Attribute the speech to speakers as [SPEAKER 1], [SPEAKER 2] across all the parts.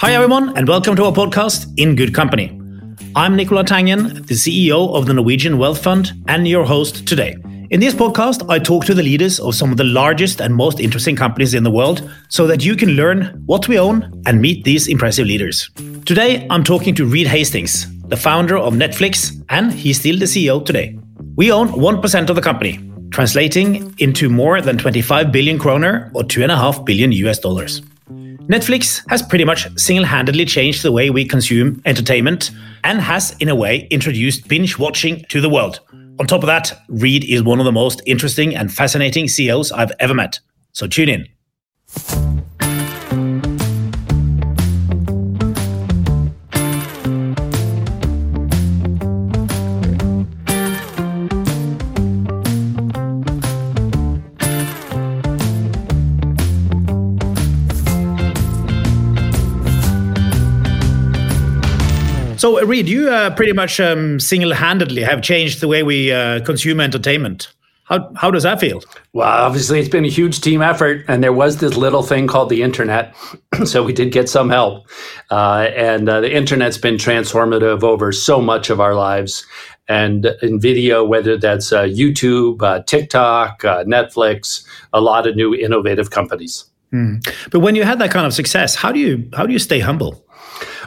[SPEAKER 1] Hi, everyone, and welcome to our podcast, In Good Company. I'm Nicolai Tangen, the CEO of the Norwegian Wealth Fund, and your host today. In this podcast, I talk to the leaders of some of the largest and most interesting companies in the world so that you can learn what we own and meet these impressive leaders. Today, I'm talking to Reed Hastings, the founder of Netflix, and he's still the CEO today. We own 1% of the company, translating into more than 25 billion kroner or 2.5 billion US dollars. Netflix has pretty much single handedly changed the way we consume entertainment and has, in a way, introduced binge watching to the world. On top of that, Reed is one of the most interesting and fascinating CEOs I've ever met. So tune in. So, Reed, you uh, pretty much um, single-handedly have changed the way we uh, consume entertainment. How, how does that feel?
[SPEAKER 2] Well, obviously, it's been a huge team effort, and there was this little thing called the internet. so we did get some help. Uh, and uh, the internet's been transformative over so much of our lives. And in video, whether that's uh, YouTube, uh, TikTok, uh, Netflix, a lot of new innovative companies.
[SPEAKER 1] Mm. But when you had that kind of success, how do you how do you stay humble?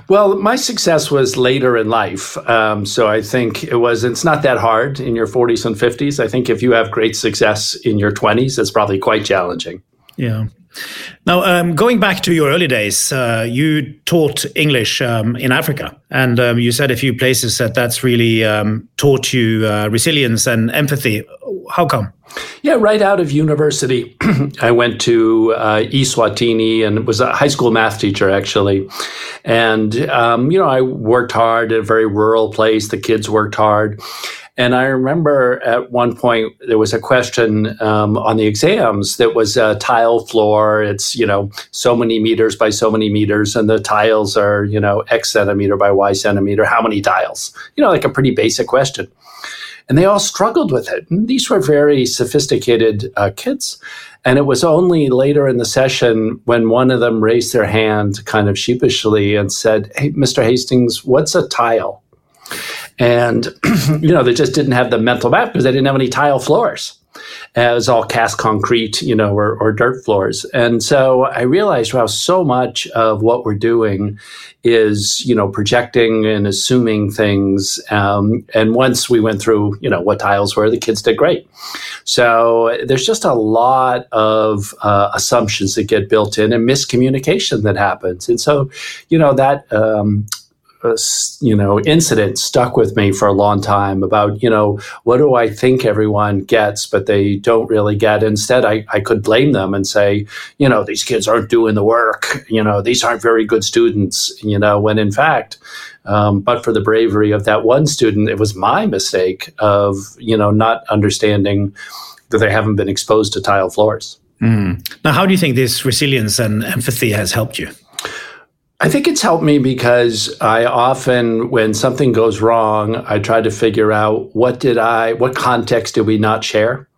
[SPEAKER 2] Well, my success was later in life. Um, so I think it was, it's not that hard in your 40s and 50s. I think if you have great success in your 20s, it's probably quite challenging.
[SPEAKER 1] Yeah. Now, um, going back to your early days, uh, you taught English um, in Africa, and um, you said a few places that that's really um, taught you uh, resilience and empathy. How come?
[SPEAKER 2] Yeah, right out of university, I went to uh, Eswatini and was a high school math teacher actually. And um, you know, I worked hard at a very rural place. The kids worked hard. And I remember at one point there was a question um, on the exams that was a tile floor. It's, you know, so many meters by so many meters, and the tiles are, you know, X centimeter by Y centimeter. How many tiles? You know, like a pretty basic question and they all struggled with it. And these were very sophisticated uh, kids. And it was only later in the session when one of them raised their hand kind of sheepishly and said, Hey, Mr. Hastings, what's a tile? And, you know, they just didn't have the mental map because they didn't have any tile floors. It was all cast concrete, you know, or, or dirt floors. And so I realized, wow, so much of what we're doing is, you know, projecting and assuming things. Um, and once we went through, you know, what tiles were, the kids did great. So there's just a lot of uh, assumptions that get built in and miscommunication that happens. And so, you know, that um, you know incident stuck with me for a long time about you know what do I think everyone gets but they don't really get. Instead, I, I could blame them and say you know these kids aren't doing the work. You know these aren't very good students. You know when in fact. Um, but for the bravery of that one student, it was my mistake of you know not understanding that they haven't been exposed to tile floors.
[SPEAKER 1] Mm. Now, how do you think this resilience and empathy has helped you?
[SPEAKER 2] I think it's helped me because I often, when something goes wrong, I try to figure out what did I, what context did we not share?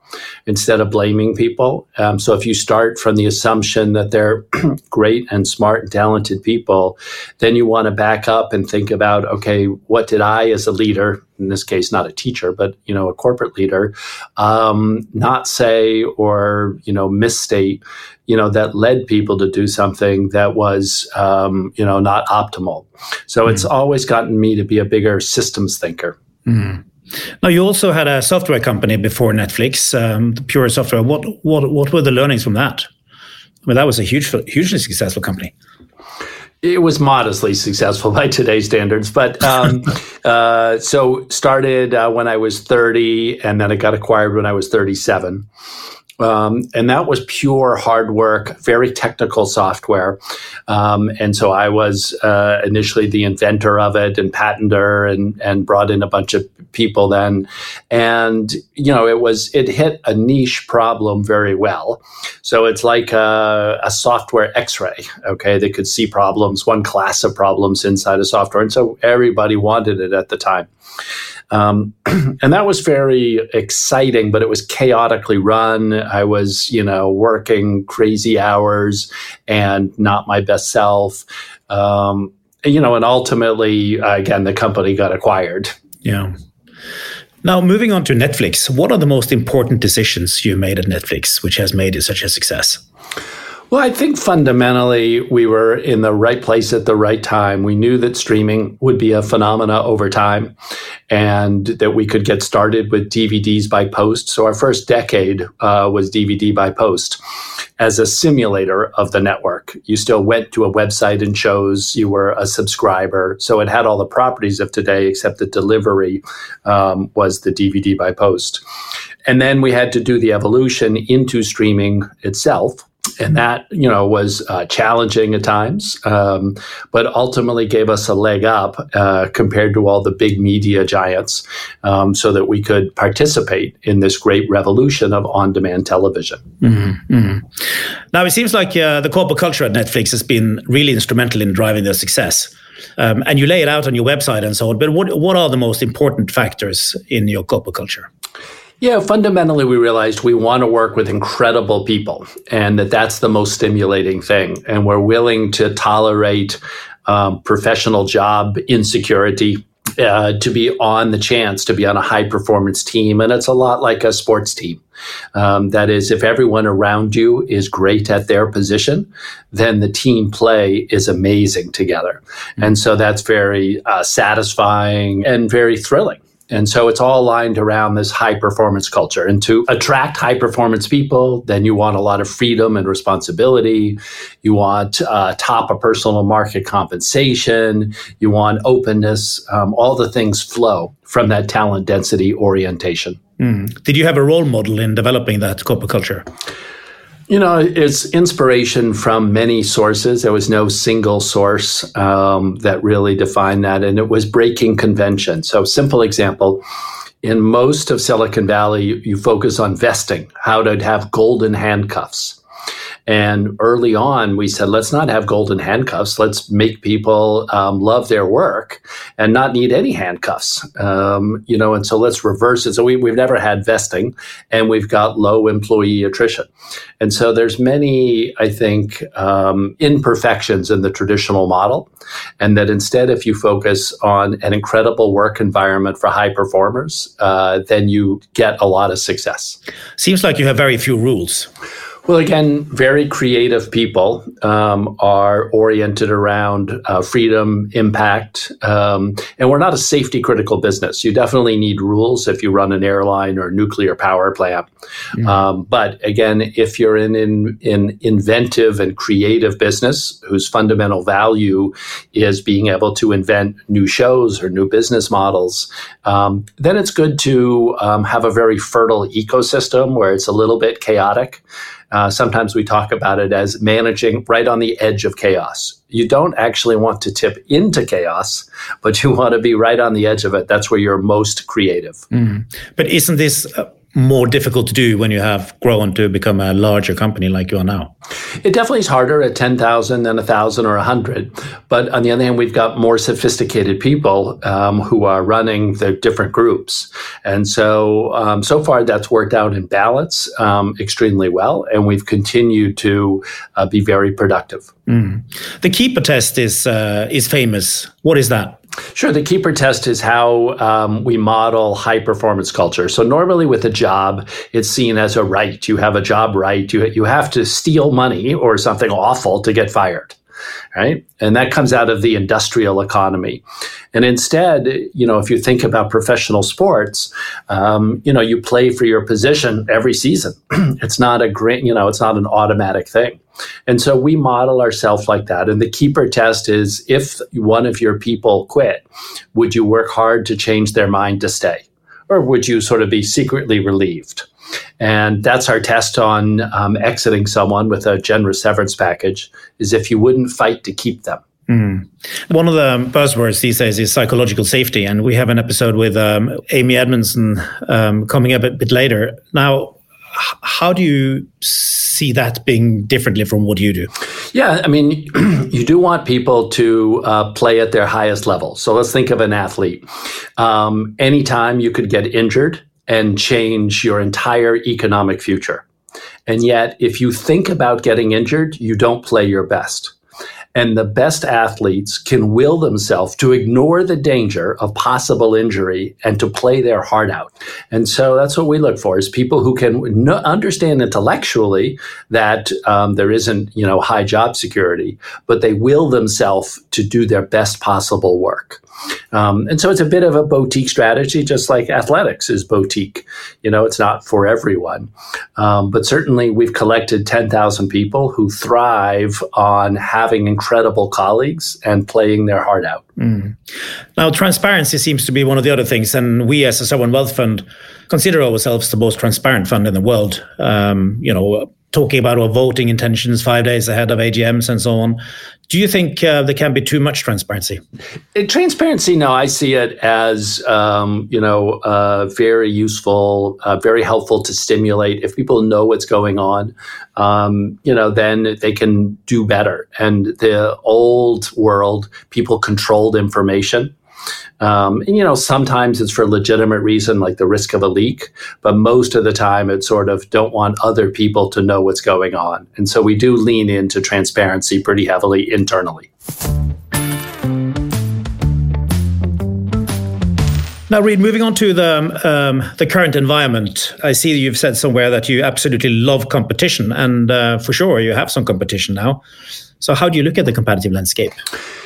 [SPEAKER 2] Instead of blaming people. Um, so if you start from the assumption that they're great and smart and talented people, then you want to back up and think about, okay, what did I as a leader, in this case, not a teacher, but, you know, a corporate leader, um, not say or, you know, misstate, you know, that led people to do something that was, um, you know, not optimal. So mm it's always gotten me to be a bigger systems thinker.
[SPEAKER 1] mm now, you also had a software company before Netflix, um, Pure Software. What, what, what were the learnings from that? I mean, that was a huge, hugely successful company.
[SPEAKER 2] It was modestly successful by today's standards, but um, uh, so started uh, when I was 30, and then it got acquired when I was 37. Um, and that was pure hard work, very technical software. Um, and so I was uh, initially the inventor of it and patenter and, and brought in a bunch of people then. And, you know, it was, it hit a niche problem very well. So it's like a, a software x ray, okay? They could see problems, one class of problems inside a software. And so everybody wanted it at the time. Um, and that was very exciting, but it was chaotically run. I was, you know, working crazy hours and not my best self. Um, you know, and ultimately, again, the company got acquired.
[SPEAKER 1] Yeah. Now, moving on to Netflix, what are the most important decisions you made at Netflix, which has made it such a success?
[SPEAKER 2] Well, I think fundamentally we were in the right place at the right time. We knew that streaming would be a phenomena over time and that we could get started with DVDs by post. So our first decade uh, was DVD by post as a simulator of the network. You still went to a website and chose you were a subscriber. So it had all the properties of today, except the delivery um, was the DVD by post. And then we had to do the evolution into streaming itself and that you know was uh, challenging at times, um, but ultimately gave us a leg up uh, compared to all the big media giants, um, so that we could participate in this great revolution of on-demand television. Mm-hmm,
[SPEAKER 1] mm-hmm. Now it seems like uh, the corporate culture at Netflix has been really instrumental in driving their success. Um, and you lay it out on your website and so on. But what what are the most important factors in your corporate culture?
[SPEAKER 2] Yeah, fundamentally, we realized we want to work with incredible people and that that's the most stimulating thing. And we're willing to tolerate um, professional job insecurity. Uh, to be on the chance to be on a high performance team. And it's a lot like a sports team. Um, that is, if everyone around you is great at their position, then the team play is amazing together. Mm-hmm. And so that's very uh, satisfying and very thrilling. And so it's all aligned around this high performance culture. And to attract high performance people, then you want a lot of freedom and responsibility. You want uh, top of personal market compensation. You want openness. Um, all the things flow from that talent density orientation.
[SPEAKER 1] Mm. Did you have a role model in developing that corporate culture?
[SPEAKER 2] You know, it's inspiration from many sources. There was no single source um, that really defined that, and it was breaking convention. So, simple example in most of Silicon Valley, you, you focus on vesting, how to have golden handcuffs. And early on, we said, let's not have golden handcuffs. Let's make people um, love their work and not need any handcuffs. Um, you know, and so let's reverse it. So we, we've never had vesting, and we've got low employee attrition. And so there's many, I think, um, imperfections in the traditional model, and that instead, if you focus on an incredible work environment for high performers, uh, then you get a lot of success.
[SPEAKER 1] Seems like you have very few rules.
[SPEAKER 2] Well, again, very creative people um, are oriented around uh, freedom, impact, um, and we're not a safety critical business. You definitely need rules if you run an airline or nuclear power plant. Mm-hmm. Um, but again, if you're in, in in inventive and creative business whose fundamental value is being able to invent new shows or new business models, um, then it's good to um, have a very fertile ecosystem where it's a little bit chaotic. Uh, sometimes we talk about it as managing right on the edge of chaos. You don't actually want to tip into chaos, but you want to be right on the edge of it. That's where you're most creative.
[SPEAKER 1] Mm. But isn't this uh, more difficult to do when you have grown to become a larger company like you are now?
[SPEAKER 2] It definitely is harder at 10,000 than 1,000 or 100. But on the other hand, we've got more sophisticated people um, who are running the different groups. And so, um, so far, that's worked out in balance um, extremely well. And we've continued to uh, be very productive. Mm.
[SPEAKER 1] The Keeper test is, uh, is famous. What is that?
[SPEAKER 2] Sure. The keeper test is how um, we model high performance culture. So normally with a job, it's seen as a right. You have a job right. You, you have to steal money or something awful to get fired. Right. And that comes out of the industrial economy. And instead, you know, if you think about professional sports, um, you know, you play for your position every season. it's not a great, you know, it's not an automatic thing. And so we model ourselves like that. And the keeper test is if one of your people quit, would you work hard to change their mind to stay? Or would you sort of be secretly relieved? And that's our test on um, exiting someone with a generous severance package is if you wouldn't fight to keep them.
[SPEAKER 1] Mm. One of the buzzwords these days is psychological safety, and we have an episode with um, Amy Edmondson um, coming up a bit later. Now, how do you see that being differently from what you do?
[SPEAKER 2] Yeah, I mean, you do want people to uh, play at their highest level. So let's think of an athlete. Um, anytime you could get injured and change your entire economic future. And yet, if you think about getting injured, you don't play your best. And the best athletes can will themselves to ignore the danger of possible injury and to play their heart out. And so that's what we look for is people who can understand intellectually that um, there isn't, you know, high job security, but they will themselves to do their best possible work. Um, and so it's a bit of a boutique strategy, just like athletics is boutique. You know, it's not for everyone. Um, but certainly we've collected 10,000 people who thrive on having incredible colleagues and playing their heart out. Mm.
[SPEAKER 1] Now, transparency seems to be one of the other things. And we, as a Sovereign Wealth Fund, consider ourselves the most transparent fund in the world. Um, you know, talking about our voting intentions five days ahead of AGMs and so on. Do you think uh, there can be too much transparency?
[SPEAKER 2] Uh, transparency, no, I see it as um, you know uh, very useful, uh, very helpful to stimulate. If people know what's going on, um, you know, then they can do better. And the old world, people controlled information. Um, and, you know, sometimes it's for legitimate reason, like the risk of a leak, but most of the time it's sort of don't want other people to know what's going on. And so we do lean into transparency pretty heavily internally.
[SPEAKER 1] Now, Reed, moving on to the um, the current environment, I see you've said somewhere that you absolutely love competition, and uh, for sure you have some competition now. So, how do you look at the competitive landscape?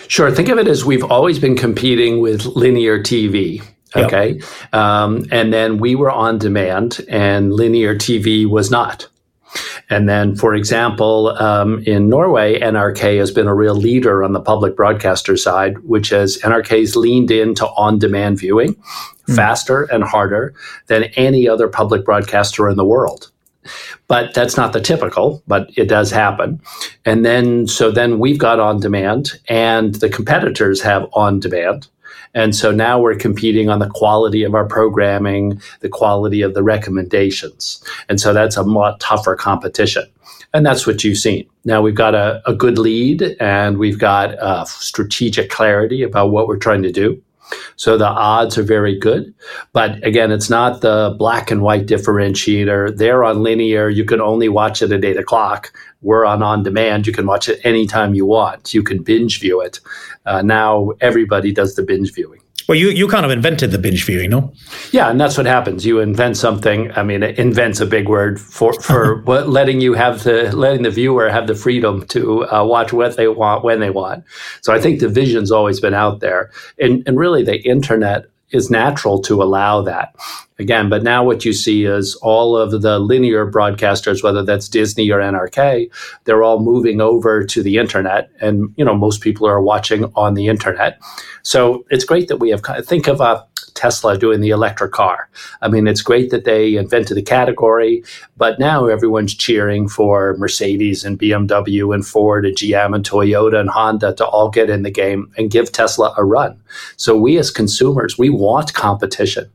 [SPEAKER 2] Sure. Think of it as we've always been competing with linear TV. Okay. Yep. Um, and then we were on demand, and linear TV was not. And then, for example, um, in Norway, NRK has been a real leader on the public broadcaster side, which has NRK's leaned into on demand viewing mm. faster and harder than any other public broadcaster in the world. But that's not the typical, but it does happen. And then, so then we've got on demand, and the competitors have on demand. And so now we're competing on the quality of our programming, the quality of the recommendations. And so that's a lot tougher competition. And that's what you've seen. Now we've got a, a good lead and we've got a strategic clarity about what we're trying to do. So the odds are very good. But again, it's not the black and white differentiator. They're on linear. You can only watch it at eight o'clock. We're on on demand. You can watch it anytime you want. You can binge view it. Uh, now everybody does the binge viewing.
[SPEAKER 1] Well, you, you kind of invented the binge viewing, no?
[SPEAKER 2] Yeah, and that's what happens. You invent something. I mean, invent's a big word for for what, letting you have the letting the viewer have the freedom to uh, watch what they want when they want. So I think the vision's always been out there, and and really the internet is natural to allow that again. But now what you see is all of the linear broadcasters, whether that's Disney or NRK, they're all moving over to the internet, and you know most people are watching on the internet. So it's great that we have. Think of a Tesla doing the electric car. I mean, it's great that they invented the category, but now everyone's cheering for Mercedes and BMW and Ford and GM and Toyota and Honda to all get in the game and give Tesla a run. So we as consumers, we want competition.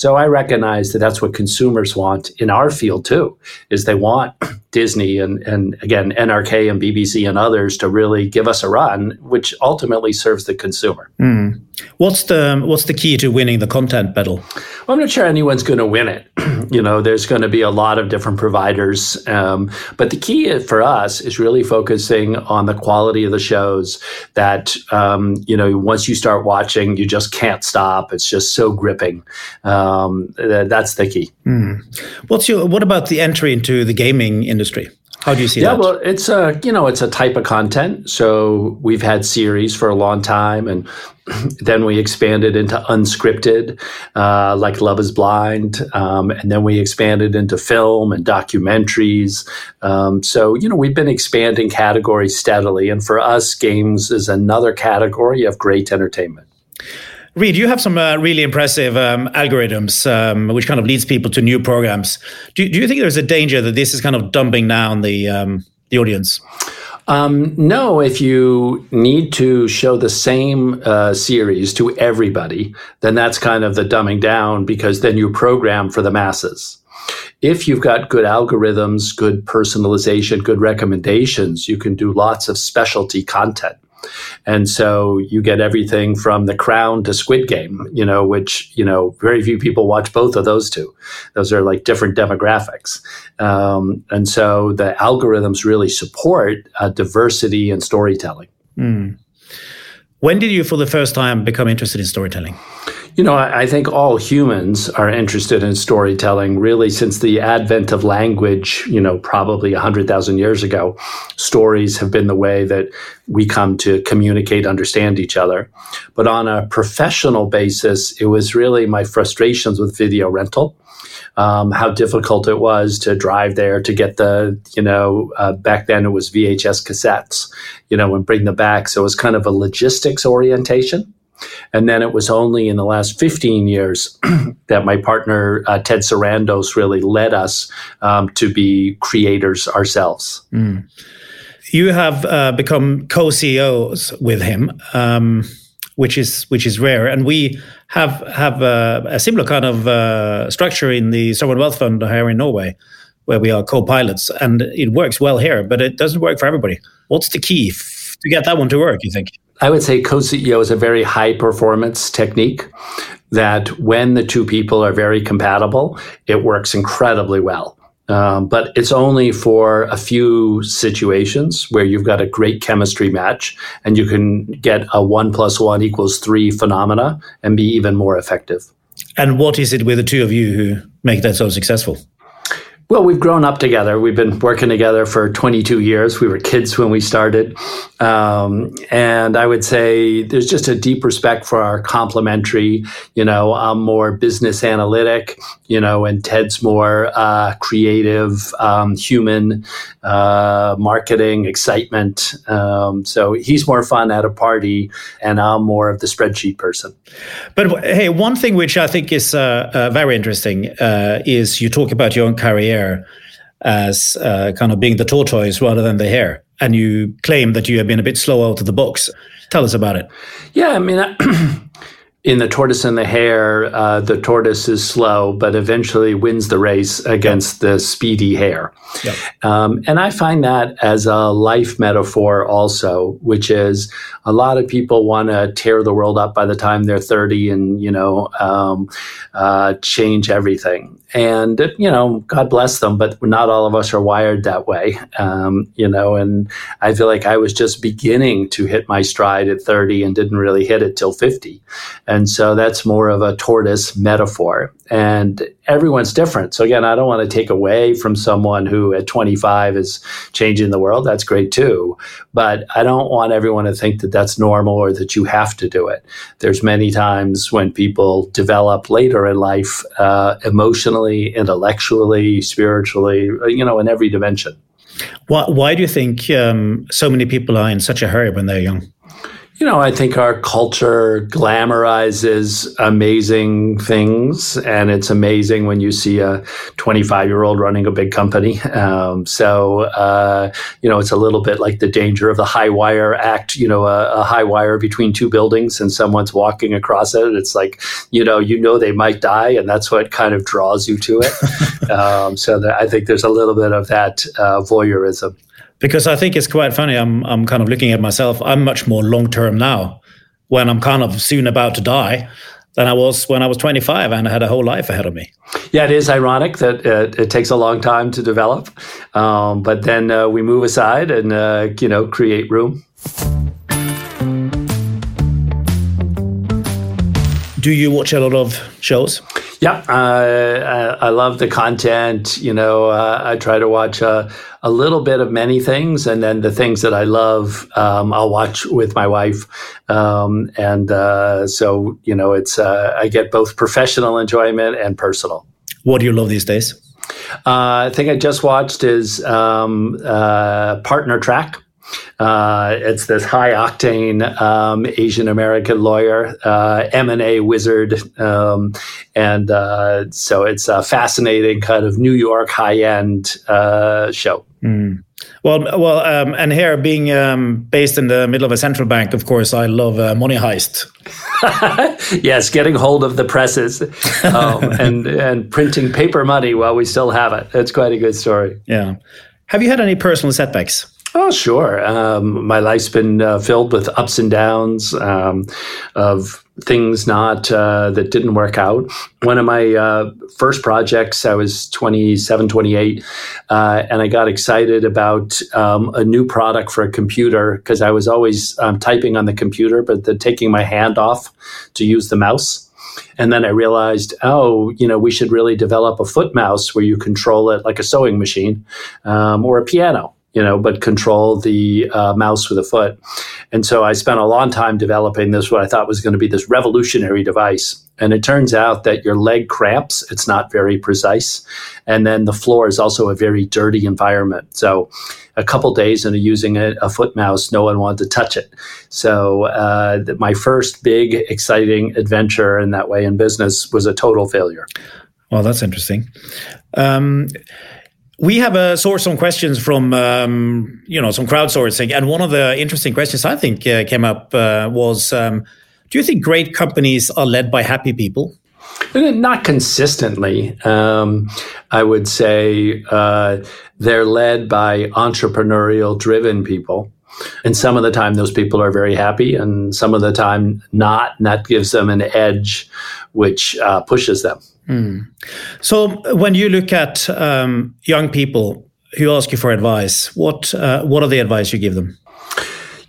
[SPEAKER 2] So I recognize that that's what consumers want in our field too, is they want Disney and, and again, NRK and BBC and others to really give us a run, which ultimately serves the consumer. Mm.
[SPEAKER 1] What's the what's the key to winning the content battle?
[SPEAKER 2] Well, I'm not sure anyone's going to win it. you know, there's going to be a lot of different providers, um, but the key for us is really focusing on the quality of the shows. That um, you know, once you start watching, you just can't stop. It's just so gripping. Um, that's the key. Mm.
[SPEAKER 1] What's your what about the entry into the gaming industry? How do you see
[SPEAKER 2] yeah,
[SPEAKER 1] that?
[SPEAKER 2] Yeah, well, it's a you know it's a type of content. So we've had series for a long time, and then we expanded into unscripted, uh, like Love Is Blind, um, and then we expanded into film and documentaries. Um, so you know we've been expanding categories steadily, and for us, games is another category of great entertainment.
[SPEAKER 1] Reed, you have some uh, really impressive um, algorithms, um, which kind of leads people to new programs. Do, do, you think there's a danger that this is kind of dumbing down the um, the audience?
[SPEAKER 2] Um, no, if you need to show the same uh, series to everybody, then that's kind of the dumbing down because then you program for the masses. if you've got good algorithms, good personalization, good recommendations, you can do lots of specialty content. And so you get everything from The Crown to Squid Game, you know, which, you know, very few people watch both of those two. Those are like different demographics. Um, and so the algorithms really support uh, diversity and storytelling. Mm.
[SPEAKER 1] When did you, for the first time, become interested in storytelling?
[SPEAKER 2] You know, I, think all humans are interested in storytelling really since the advent of language, you know, probably 100,000 years ago. Stories have been the way that we come to communicate, understand each other. But on a professional basis, it was really my frustrations with video rental. Um, how difficult it was to drive there to get the, you know, uh, back then it was VHS cassettes, you know, and bring them back. So it was kind of a logistics orientation. And then it was only in the last 15 years that my partner, uh, Ted Sarandos, really led us um, to be creators ourselves. Mm.
[SPEAKER 1] You have uh, become co CEOs with him. Um, which is which is rare, and we have have a, a similar kind of uh, structure in the Sovereign Wealth Fund here in Norway, where we are co-pilots, and it works well here, but it doesn't work for everybody. What's the key to get that one to work? You think?
[SPEAKER 2] I would say co-CEO is a very high performance technique that when the two people are very compatible, it works incredibly well. Um, but it's only for a few situations where you've got a great chemistry match and you can get a one plus one equals three phenomena and be even more effective.
[SPEAKER 1] And what is it with the two of you who make that so successful?
[SPEAKER 2] Well, we've grown up together. We've been working together for 22 years. We were kids when we started. Um, and I would say there's just a deep respect for our complementary. You know, I'm more business analytic, you know, and Ted's more uh, creative, um, human, uh, marketing, excitement. Um, so he's more fun at a party, and I'm more of the spreadsheet person.
[SPEAKER 1] But hey, one thing which I think is uh, uh very interesting uh, is you talk about your own career as uh, kind of being the tortoise rather than the hare. And you claim that you have been a bit slow out of the box. Tell us about it.
[SPEAKER 2] Yeah, I mean, in the tortoise and the hare, uh, the tortoise is slow, but eventually wins the race against yep. the speedy hare. Yep. Um, and I find that as a life metaphor also, which is a lot of people want to tear the world up by the time they're 30 and, you know, um, uh, change everything. And, you know, God bless them, but not all of us are wired that way, um, you know, and I feel like I was just beginning to hit my stride at 30 and didn't really hit it till 50. And so that's more of a tortoise metaphor. And everyone's different. So again, I don't want to take away from someone who at 25 is changing the world. That's great too. But I don't want everyone to think that that's normal or that you have to do it. There's many times when people develop later in life, uh, emotionally, intellectually, spiritually, you know, in every dimension.
[SPEAKER 1] Why, why do you think um, so many people are in such a hurry when they're young?
[SPEAKER 2] You know, I think our culture glamorizes amazing things, and it's amazing when you see a 25 year old running a big company. Um, so, uh, you know, it's a little bit like the danger of the high wire act, you know, a, a, high wire between two buildings and someone's walking across it. It's like, you know, you know they might die, and that's what kind of draws you to it. um, so, that I think there's a little bit of that uh, voyeurism
[SPEAKER 1] because I think it's quite funny. I'm I'm kind of looking at myself. I'm much more long term now, when I'm kind of soon about to die, than I was when I was 25 and I had a whole life ahead of me.
[SPEAKER 2] Yeah, it is ironic that uh, it takes a long time to develop, um, but then uh, we move aside and uh, you know create room.
[SPEAKER 1] Do you watch a lot of shows?
[SPEAKER 2] Yeah, uh, I, I, love the content. You know, uh, I try to watch a, a, little bit of many things, and then the things that I love, um, I'll watch with my wife. Um, and uh, so, you know, it's uh, I get both professional enjoyment and personal.
[SPEAKER 1] What do you love these days?
[SPEAKER 2] Uh, I think I just watched is um, uh, Partner Track. Uh, it's this high octane um, Asian American lawyer, uh, M&A wizard. Um, and uh, so it's a fascinating kind of New York high end uh, show. Mm.
[SPEAKER 1] Well, well, um, and here being um, based in the middle of a central bank, of course, I love uh, Money Heist.
[SPEAKER 2] yes, getting hold of the presses um, and and printing paper money while we still have it. It's quite a good story.
[SPEAKER 1] Yeah. Have you had any personal setbacks?
[SPEAKER 2] Oh, sure. Um, my life's been uh, filled with ups and downs um, of things not uh, that didn't work out. One of my uh, first projects, I was 27, 28, uh, and I got excited about um, a new product for a computer because I was always um, typing on the computer, but then taking my hand off to use the mouse. And then I realized, oh, you know, we should really develop a foot mouse where you control it like a sewing machine um, or a piano you know, but control the uh, mouse with a foot. And so I spent a long time developing this, what I thought was going to be this revolutionary device. And it turns out that your leg cramps, it's not very precise. And then the floor is also a very dirty environment. So a couple days into using a, a, foot mouse, no one wanted to touch it. So uh, my first big, exciting adventure in that way in business was a total failure.
[SPEAKER 1] Well, that's interesting. Um, we have a source some questions from um, you know some crowdsourcing, and one of the interesting questions I think uh, came up uh, was: um, Do you think great companies are led by happy people?
[SPEAKER 2] Not consistently. Um, I would say uh, they're led by entrepreneurial driven people. And some of the time, those people are very happy, and some of the time, not. And that gives them an edge, which uh, pushes them. Mm.
[SPEAKER 1] So, when you look at um, young people who ask you for advice, what uh, what are the advice you give them?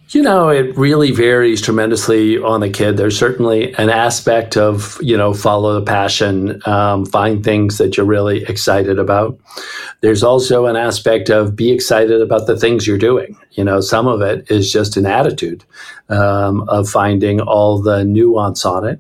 [SPEAKER 2] You know, it really varies tremendously on the kid. There's certainly an aspect of, you know, follow the passion, um, find things that you're really excited about. There's also an aspect of be excited about the things you're doing. You know, some of it is just an attitude um, of finding all the nuance on it.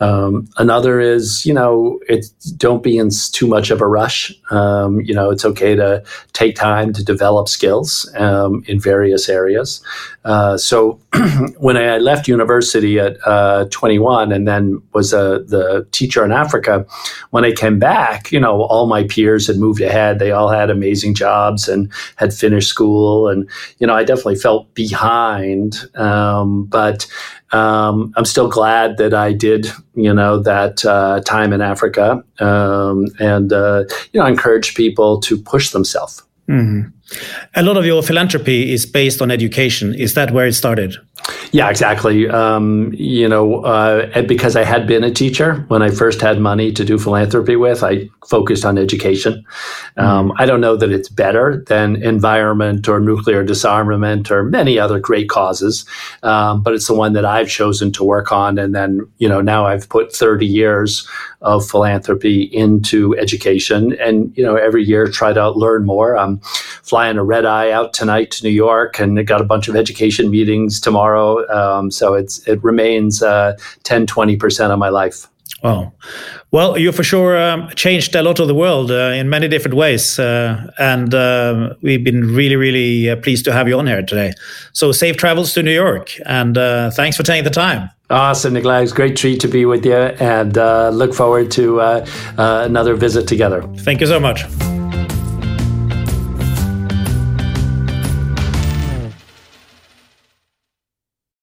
[SPEAKER 2] Um, another is, you know, it don't be in too much of a rush. Um, you know, it's okay to take time to develop skills um, in various areas. Uh, so when I left university at uh, 21 and then was a, the teacher in Africa, when I came back, you know, all my peers had moved ahead. They all had amazing jobs and had finished school. And, you know, I definitely felt behind. Um, but um, I'm still glad that I did, you know, that uh, time in Africa, um, and uh, you know, I encourage people to push themselves. Mm-hmm.
[SPEAKER 1] A lot of your philanthropy is based on education. Is that where it started?
[SPEAKER 2] Yeah, exactly. Um, you know, uh, because I had been a teacher when I first had money to do philanthropy with, I focused on education. Um, mm. I don't know that it's better than environment or nuclear disarmament or many other great causes, um, but it's the one that I've chosen to work on. And then, you know, now I've put 30 years of philanthropy into education and, you know, every year try to learn more. I'm flying a red eye out tonight to New York and got a bunch of education meetings tomorrow. Um, so it's, it remains uh, 10, 20% of my life.
[SPEAKER 1] Wow. Well, you for sure um, changed a lot of the world uh, in many different ways. Uh, and uh, we've been really, really uh, pleased to have you on here today. So, safe travels to New York. And uh, thanks for taking the time.
[SPEAKER 2] Awesome, Nicolai. It's a great treat to be with you and uh, look forward to another visit together.
[SPEAKER 1] Thank you so much.